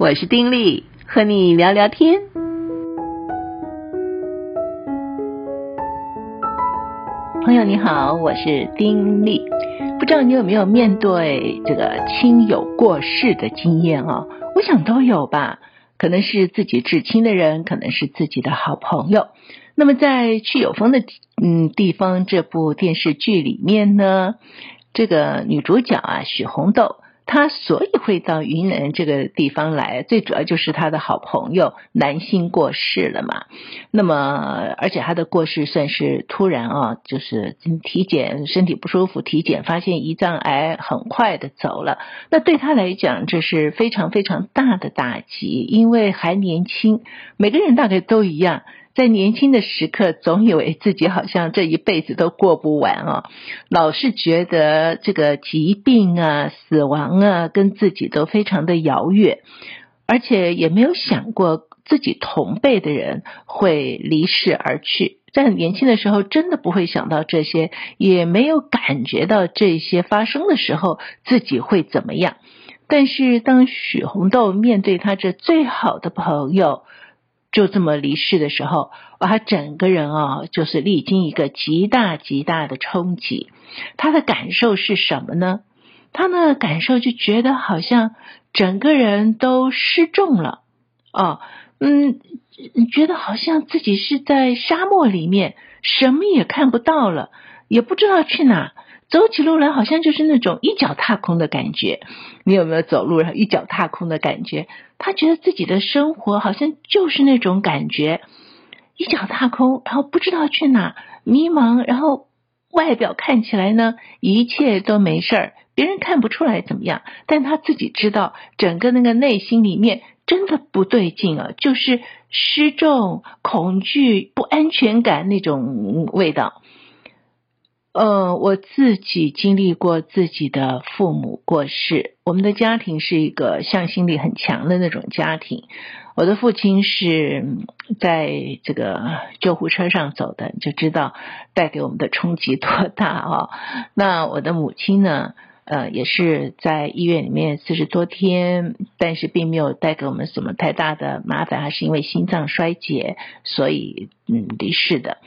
我是丁力，和你聊聊天。朋友你好，我是丁力。不知道你有没有面对这个亲友过世的经验啊？我想都有吧。可能是自己至亲的人，可能是自己的好朋友。那么在《去有风的嗯地方》这部电视剧里面呢，这个女主角啊许红豆。他所以会到云南这个地方来，最主要就是他的好朋友南星过世了嘛。那么，而且他的过世算是突然啊，就是体检身体不舒服，体检发现胰脏癌，很快的走了。那对他来讲，这是非常非常大的打击，因为还年轻，每个人大概都一样。在年轻的时刻，总以为自己好像这一辈子都过不完啊，老是觉得这个疾病啊、死亡啊，跟自己都非常的遥远，而且也没有想过自己同辈的人会离世而去。在很年轻的时候，真的不会想到这些，也没有感觉到这些发生的时候自己会怎么样。但是当许红豆面对他这最好的朋友，就这么离世的时候，哇，他整个人啊，就是历经一个极大极大的冲击。他的感受是什么呢？他呢，感受就觉得好像整个人都失重了，哦，嗯，觉得好像自己是在沙漠里面，什么也看不到了，也不知道去哪。走起路来好像就是那种一脚踏空的感觉，你有没有走路然后一脚踏空的感觉？他觉得自己的生活好像就是那种感觉，一脚踏空，然后不知道去哪，迷茫，然后外表看起来呢，一切都没事儿，别人看不出来怎么样，但他自己知道，整个那个内心里面真的不对劲啊，就是失重、恐惧、不安全感那种味道。呃，我自己经历过自己的父母过世。我们的家庭是一个向心力很强的那种家庭。我的父亲是在这个救护车上走的，就知道带给我们的冲击多大啊！那我的母亲呢，呃，也是在医院里面四十多天，但是并没有带给我们什么太大的麻烦，还是因为心脏衰竭，所以嗯离世的。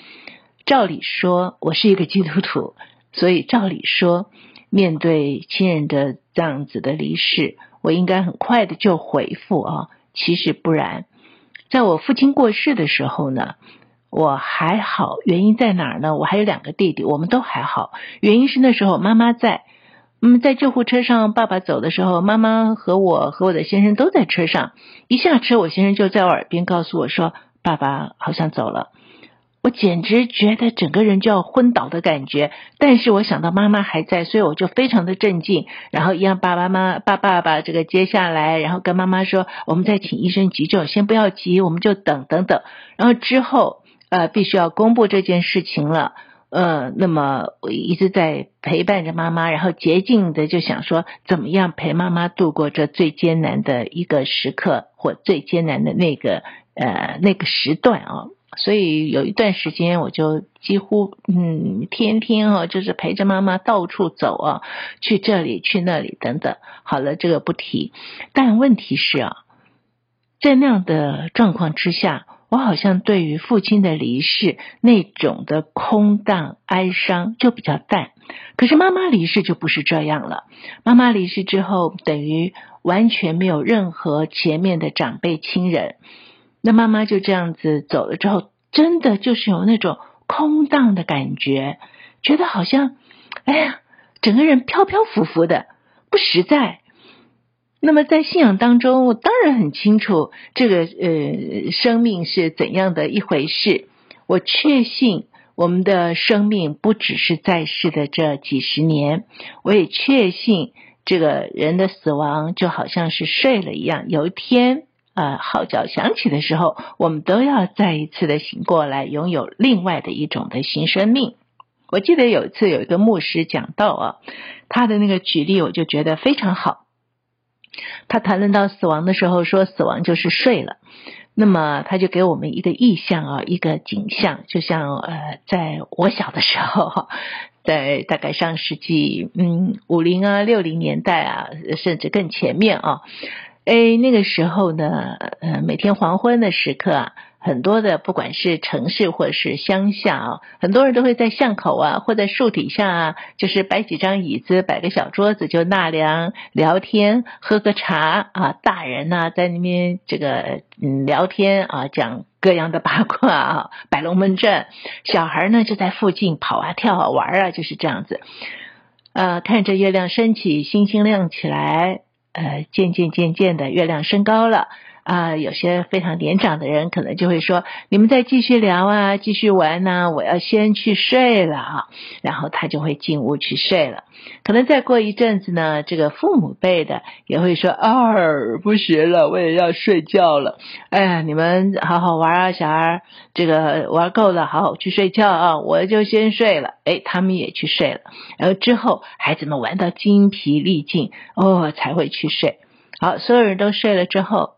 照理说，我是一个基督徒，所以照理说，面对亲人的这样子的离世，我应该很快的就回复啊。其实不然，在我父亲过世的时候呢，我还好。原因在哪儿呢？我还有两个弟弟，我们都还好。原因是那时候妈妈在，嗯，在救护车上，爸爸走的时候，妈妈和我和我的先生都在车上。一下车，我先生就在我耳边告诉我说：“爸爸好像走了。”我简直觉得整个人就要昏倒的感觉，但是我想到妈妈还在，所以我就非常的镇静，然后让爸爸妈爸爸把这个接下来，然后跟妈妈说，我们再请医生急救，先不要急，我们就等等等。然后之后呃，必须要公布这件事情了，呃，那么我一直在陪伴着妈妈，然后竭尽的就想说，怎么样陪妈妈度过这最艰难的一个时刻，或最艰难的那个呃那个时段啊。所以有一段时间，我就几乎嗯天天哦，就是陪着妈妈到处走啊，去这里去那里等等。好了，这个不提。但问题是啊，在那样的状况之下，我好像对于父亲的离世那种的空荡哀伤就比较淡。可是妈妈离世就不是这样了。妈妈离世之后，等于完全没有任何前面的长辈亲人。那妈妈就这样子走了之后，真的就是有那种空荡的感觉，觉得好像，哎呀，整个人飘飘浮浮的，不实在。那么在信仰当中，我当然很清楚这个呃生命是怎样的一回事。我确信我们的生命不只是在世的这几十年，我也确信这个人的死亡就好像是睡了一样，有一天。呃，号角响起的时候，我们都要再一次的醒过来，拥有另外的一种的新生命。我记得有一次有一个牧师讲到啊，他的那个举例我就觉得非常好。他谈论到死亡的时候，说死亡就是睡了。那么他就给我们一个意象啊，一个景象，就像呃，在我小的时候，在大概上世纪嗯五零啊六零年代啊，甚至更前面啊。哎，那个时候呢，呃，每天黄昏的时刻啊，很多的不管是城市或者是乡下啊，很多人都会在巷口啊，或在树底下啊，就是摆几张椅子，摆个小桌子，就纳凉、聊天、喝个茶啊。大人呢，在那边这个嗯聊天啊，讲各样的八卦啊，摆龙门阵。小孩呢，就在附近跑啊、跳啊、玩啊，就是这样子。呃，看着月亮升起，星星亮起来。呃，渐渐渐渐的，月亮升高了。啊、有些非常年长的人可能就会说：“你们再继续聊啊，继续玩呢、我要先去睡了啊。”然后他就会进屋去睡了。可能再过一阵子呢，这个父母辈的也会说：“啊，不行了，我也要睡觉了。”哎呀，你们好好玩啊，小孩，这个玩够了，好好去睡觉啊，我就先睡了。哎，他们也去睡了。然后之后，孩子们玩到精疲力尽，哦，才会去睡。好，所有人都睡了之后。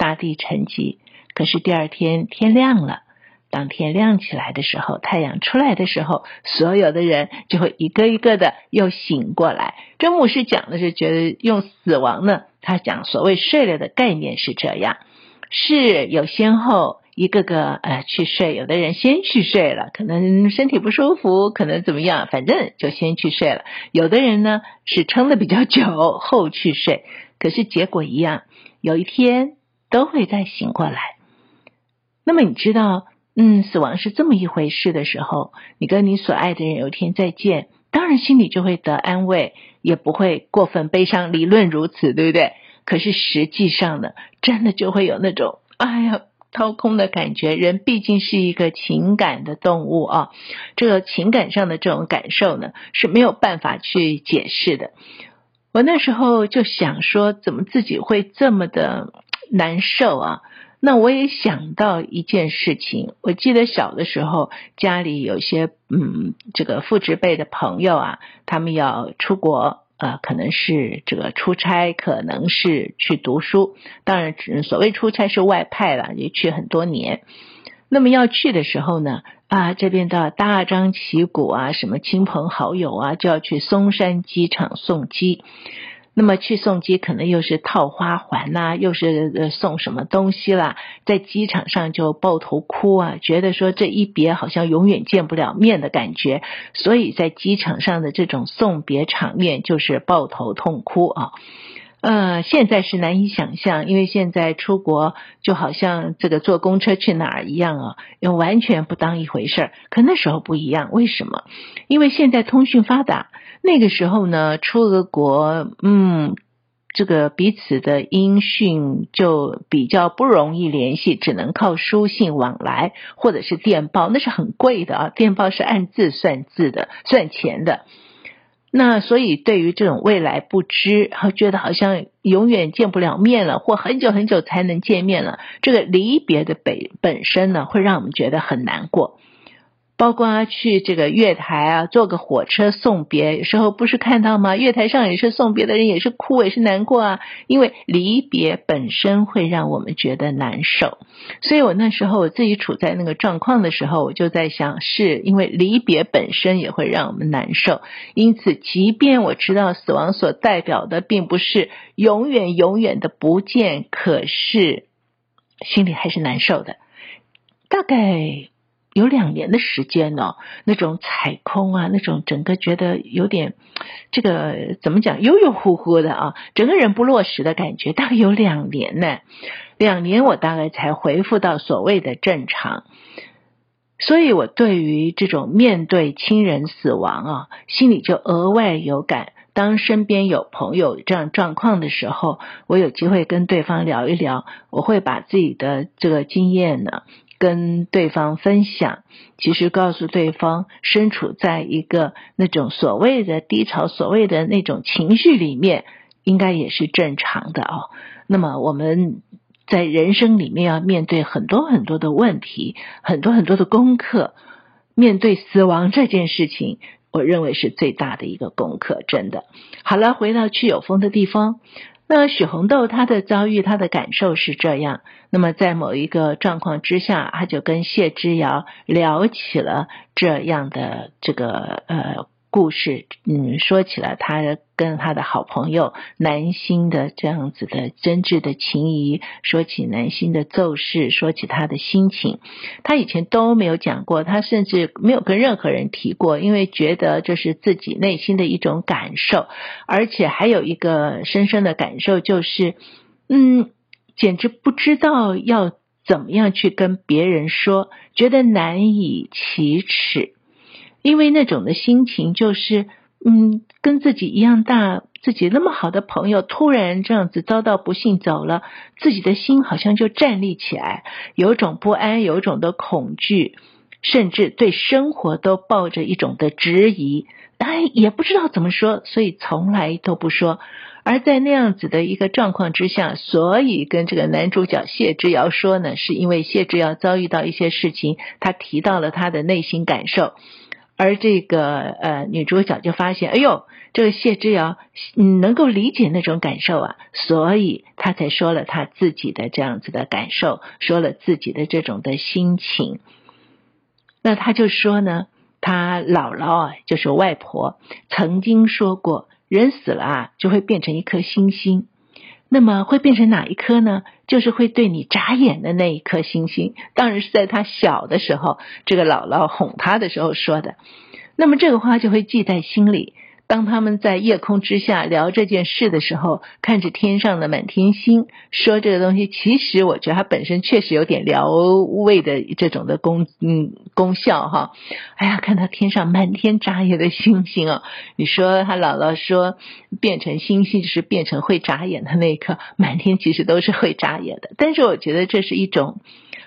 大地沉寂，可是第二天天亮了。当天亮起来的时候，太阳出来的时候，所有的人就会一个一个的又醒过来。这牧师讲的是觉得用死亡呢，他讲所谓睡了的概念是这样，是有先后，一个个呃去睡。有的人先去睡了，可能身体不舒服，可能怎么样，反正就先去睡了。有的人呢是撑的比较久后去睡，可是结果一样，有一天。都会再醒过来。那么你知道，嗯，死亡是这么一回事的时候，你跟你所爱的人有一天再见，当然心里就会得安慰，也不会过分悲伤。理论如此，对不对？可是实际上呢，真的就会有那种哎呀掏空的感觉。人毕竟是一个情感的动物啊，这个情感上的这种感受呢，是没有办法去解释的。我那时候就想说，怎么自己会这么的难受啊！那我也想到一件事情，我记得小的时候家里有些嗯，这个父执辈的朋友啊，他们要出国，呃，可能是这个出差，可能是去读书。当然，所谓出差是外派了，也去很多年。那么要去的时候呢，啊，这边的大张旗鼓啊，什么亲朋好友啊，就要去松山机场送机。那么去送机，可能又是套花环呐、啊，又是送什么东西啦，在机场上就抱头哭啊，觉得说这一别好像永远见不了面的感觉，所以在机场上的这种送别场面就是抱头痛哭啊。呃，现在是难以想象，因为现在出国就好像这个坐公车去哪儿一样啊，又完全不当一回事儿。可那时候不一样，为什么？因为现在通讯发达，那个时候呢，出俄国，嗯，这个彼此的音讯就比较不容易联系，只能靠书信往来，或者是电报，那是很贵的啊，电报是按字算字的，算钱的。那所以，对于这种未来不知，觉得好像永远见不了面了，或很久很久才能见面了，这个离别的本本身呢，会让我们觉得很难过。包括去这个月台啊，坐个火车送别，有时候不是看到吗？月台上也是送别的人，也是哭，也是难过啊。因为离别本身会让我们觉得难受，所以我那时候我自己处在那个状况的时候，我就在想，是因为离别本身也会让我们难受。因此，即便我知道死亡所代表的并不是永远永远的不见，可是心里还是难受的。大概。有两年的时间呢，那种踩空啊，那种整个觉得有点这个怎么讲，悠悠乎乎的啊，整个人不落实的感觉，大概有两年呢。两年我大概才恢复到所谓的正常，所以我对于这种面对亲人死亡啊，心里就额外有感。当身边有朋友这样状况的时候，我有机会跟对方聊一聊，我会把自己的这个经验呢。跟对方分享，其实告诉对方，身处在一个那种所谓的低潮、所谓的那种情绪里面，应该也是正常的哦。那么我们在人生里面要面对很多很多的问题，很多很多的功课。面对死亡这件事情，我认为是最大的一个功课，真的。好了，回到去有风的地方。那许红豆他的遭遇，他的感受是这样。那么在某一个状况之下，他就跟谢之遥聊起了这样的这个呃故事，嗯，说起了他跟他的好朋友南星的这样子的真挚的情谊，说起南星的奏事，说起他的心情，他以前都没有讲过，他甚至没有跟任何人提过，因为觉得这是自己内心的一种感受，而且还有一个深深的感受就是，嗯，简直不知道要怎么样去跟别人说，觉得难以启齿。因为那种的心情就是，嗯，跟自己一样大，自己那么好的朋友突然这样子遭到不幸走了，自己的心好像就站立起来，有种不安，有种的恐惧，甚至对生活都抱着一种的质疑，哎，也不知道怎么说，所以从来都不说。而在那样子的一个状况之下，所以跟这个男主角谢之遥说呢，是因为谢之遥遭遇到一些事情，他提到了他的内心感受。而这个呃女主角就发现，哎呦，这个谢之遥嗯能够理解那种感受啊，所以她才说了她自己的这样子的感受，说了自己的这种的心情。那她就说呢，她姥姥啊，就是外婆曾经说过，人死了啊就会变成一颗星星。那么会变成哪一颗呢？就是会对你眨眼的那一颗星星。当然是在他小的时候，这个姥姥哄他的时候说的。那么这个话就会记在心里。当他们在夜空之下聊这件事的时候，看着天上的满天星，说这个东西，其实我觉得它本身确实有点疗胃的这种的功嗯功效哈。哎呀，看到天上满天眨眼的星星哦，你说他姥姥说变成星星是变成会眨眼的那一刻，满天其实都是会眨眼的。但是我觉得这是一种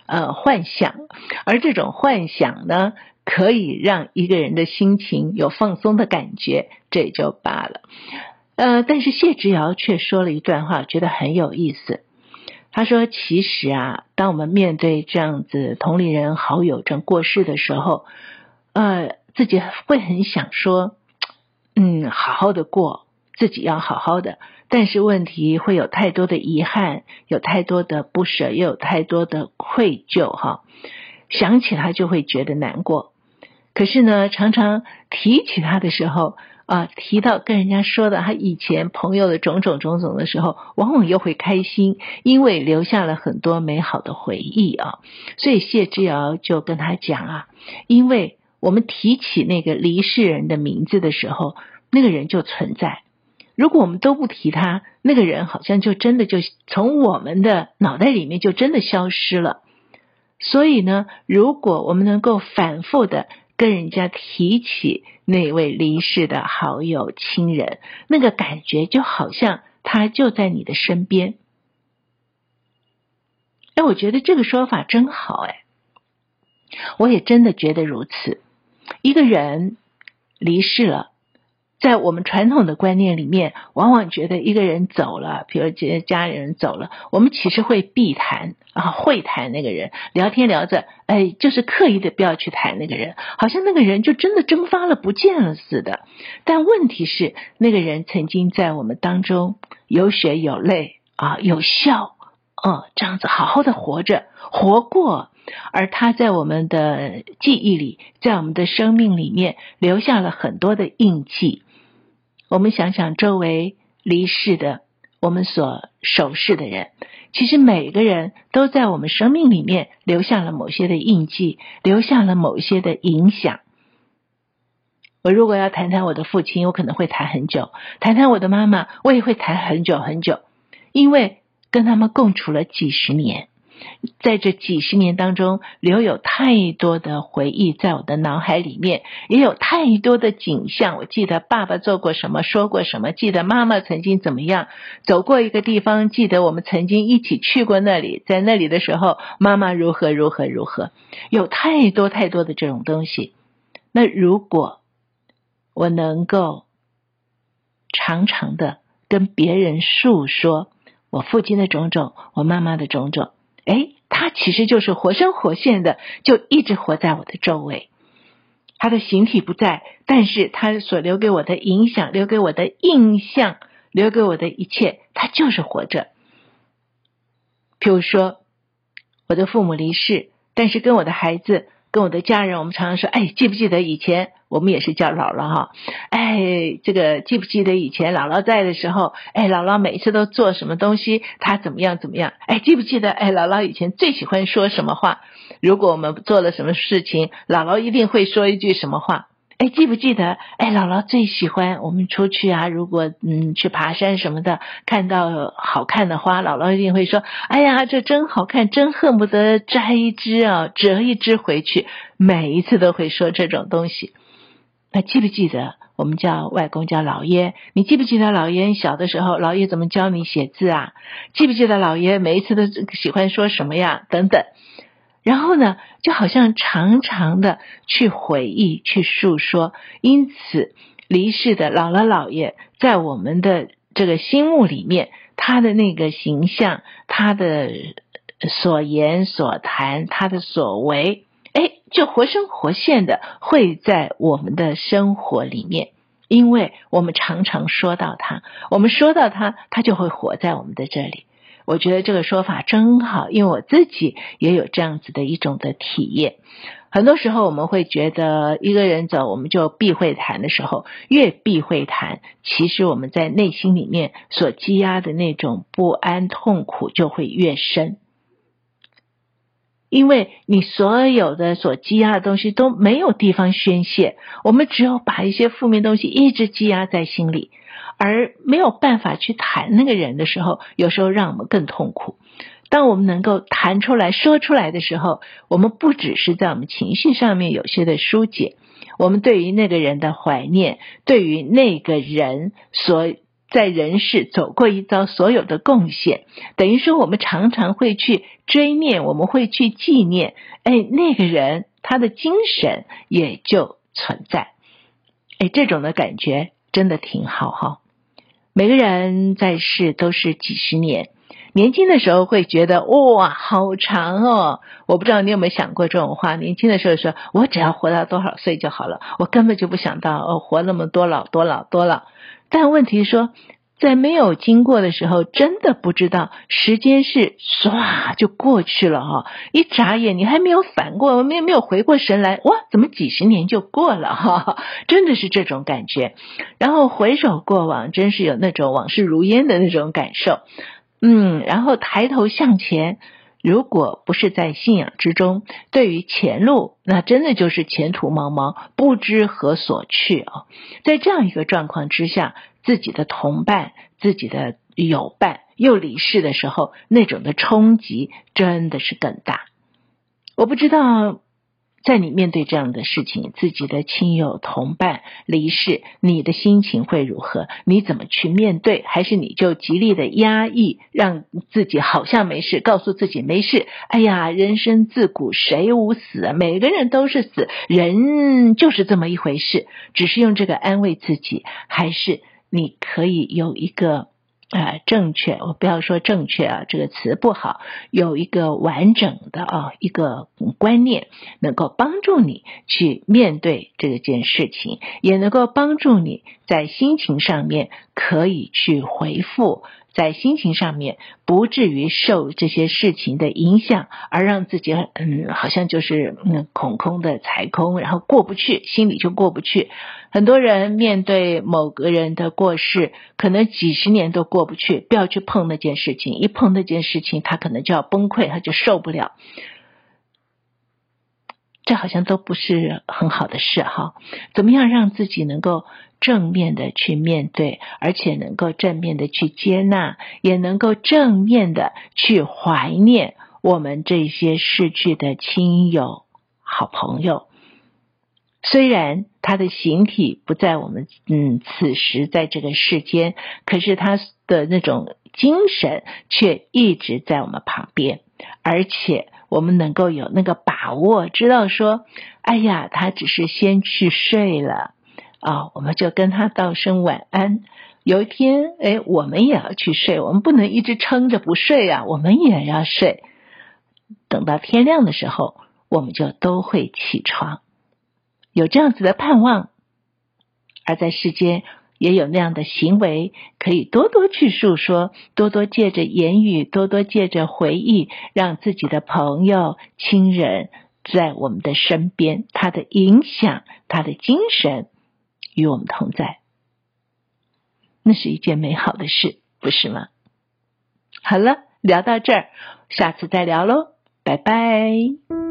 呃幻想，而这种幻想呢，可以让一个人的心情有放松的感觉，这也就罢了。呃，但是谢之遥却说了一段话，觉得很有意思。他说：“其实啊，当我们面对这样子同龄人好友正过世的时候，呃，自己会很想说，嗯，好好的过，自己要好好的。但是问题会有太多的遗憾，有太多的不舍，又有太多的愧疚，哈，想起他就会觉得难过。”可是呢，常常提起他的时候啊，提到跟人家说的他以前朋友的种种种种的时候，往往又会开心，因为留下了很多美好的回忆啊。所以谢之遥就跟他讲啊，因为我们提起那个离世人的名字的时候，那个人就存在；如果我们都不提他，那个人好像就真的就从我们的脑袋里面就真的消失了。所以呢，如果我们能够反复的。跟人家提起那位离世的好友亲人，那个感觉就好像他就在你的身边。哎，我觉得这个说法真好，哎，我也真的觉得如此。一个人离世了。在我们传统的观念里面，往往觉得一个人走了，比如觉得家里人走了，我们其实会避谈啊，会谈那个人，聊天聊着，哎，就是刻意的不要去谈那个人，好像那个人就真的蒸发了，不见了似的。但问题是，那个人曾经在我们当中有血有泪啊，有笑，哦，这样子好好的活着，活过，而他在我们的记忆里，在我们的生命里面留下了很多的印记。我们想想周围离世的，我们所熟识的人，其实每个人都在我们生命里面留下了某些的印记，留下了某些的影响。我如果要谈谈我的父亲，我可能会谈很久；谈谈我的妈妈，我也会谈很久很久，因为跟他们共处了几十年。在这几十年当中，留有太多的回忆在我的脑海里面，也有太多的景象。我记得爸爸做过什么，说过什么，记得妈妈曾经怎么样，走过一个地方，记得我们曾经一起去过那里，在那里的时候，妈妈如何如何如何，有太多太多的这种东西。那如果我能够常常的跟别人诉说我父亲的种种，我妈妈的种种。哎，他其实就是活生活现的，就一直活在我的周围。他的形体不在，但是他所留给我的影响、留给我的印象、留给我的一切，他就是活着。譬如说，我的父母离世，但是跟我的孩子、跟我的家人，我们常常说：“哎，记不记得以前我们也是叫姥姥哈。哎，这个记不记得以前姥姥在的时候？哎，姥姥每次都做什么东西？她怎么样怎么样？哎，记不记得？哎，姥姥以前最喜欢说什么话？如果我们做了什么事情，姥姥一定会说一句什么话？哎，记不记得？哎，姥姥最喜欢我们出去啊，如果嗯去爬山什么的，看到好看的花，姥姥一定会说：“哎呀，这真好看，真恨不得摘一枝啊，折一枝回去。”每一次都会说这种东西。那记不记得我们叫外公叫老爷？你记不记得老爷小的时候，老爷怎么教你写字啊？记不记得老爷每一次都喜欢说什么呀？等等。然后呢，就好像常常的去回忆、去诉说，因此离世的姥姥姥爷在我们的这个心目里面，他的那个形象，他的所言所谈，他的所为，哎，就活生活现的会在我们的生活里面，因为我们常常说到他，我们说到他，他就会活在我们的这里。我觉得这个说法真好，因为我自己也有这样子的一种的体验。很多时候我们会觉得一个人走，我们就避讳谈的时候，越避讳谈，其实我们在内心里面所积压的那种不安、痛苦就会越深。因为你所有的所积压的东西都没有地方宣泄，我们只有把一些负面东西一直积压在心里。而没有办法去谈那个人的时候，有时候让我们更痛苦。当我们能够谈出来说出来的时候，我们不只是在我们情绪上面有些的疏解，我们对于那个人的怀念，对于那个人所在人世走过一遭所有的贡献，等于说我们常常会去追念，我们会去纪念，哎，那个人他的精神也就存在，哎，这种的感觉真的挺好哈。每个人在世都是几十年，年轻的时候会觉得哇，好长哦！我不知道你有没有想过这种话？年轻的时候说，我只要活到多少岁就好了，我根本就不想到哦，活那么多老多老多老。但问题说。在没有经过的时候，真的不知道时间是唰就过去了哈！一眨眼，你还没有反过，没没有回过神来，哇，怎么几十年就过了哈？真的是这种感觉。然后回首过往，真是有那种往事如烟的那种感受。嗯，然后抬头向前，如果不是在信仰之中，对于前路，那真的就是前途茫茫，不知何所去啊！在这样一个状况之下。自己的同伴、自己的友伴又离世的时候，那种的冲击真的是更大。我不知道，在你面对这样的事情，自己的亲友同伴离世，你的心情会如何？你怎么去面对？还是你就极力的压抑，让自己好像没事，告诉自己没事？哎呀，人生自古谁无死？每个人都是死，人就是这么一回事。只是用这个安慰自己，还是？你可以有一个啊正确，我不要说正确啊，这个词不好，有一个完整的啊一个观念，能够帮助你去面对这件事情，也能够帮助你在心情上面可以去回复。在心情上面不至于受这些事情的影响，而让自己嗯，好像就是嗯恐空的踩空，然后过不去，心里就过不去。很多人面对某个人的过世，可能几十年都过不去，不要去碰那件事情，一碰那件事情，他可能就要崩溃，他就受不了。这好像都不是很好的事哈。怎么样让自己能够正面的去面对，而且能够正面的去接纳，也能够正面的去怀念我们这些逝去的亲友、好朋友。虽然他的形体不在我们嗯此时在这个世间，可是他的那种精神却一直在我们旁边，而且。我们能够有那个把握，知道说，哎呀，他只是先去睡了啊，我们就跟他道声晚安。有一天，哎，我们也要去睡，我们不能一直撑着不睡啊，我们也要睡。等到天亮的时候，我们就都会起床，有这样子的盼望。而在世间。也有那样的行为，可以多多去诉说，多多借着言语，多多借着回忆，让自己的朋友、亲人在我们的身边，他的影响，他的精神与我们同在，那是一件美好的事，不是吗？好了，聊到这儿，下次再聊喽，拜拜。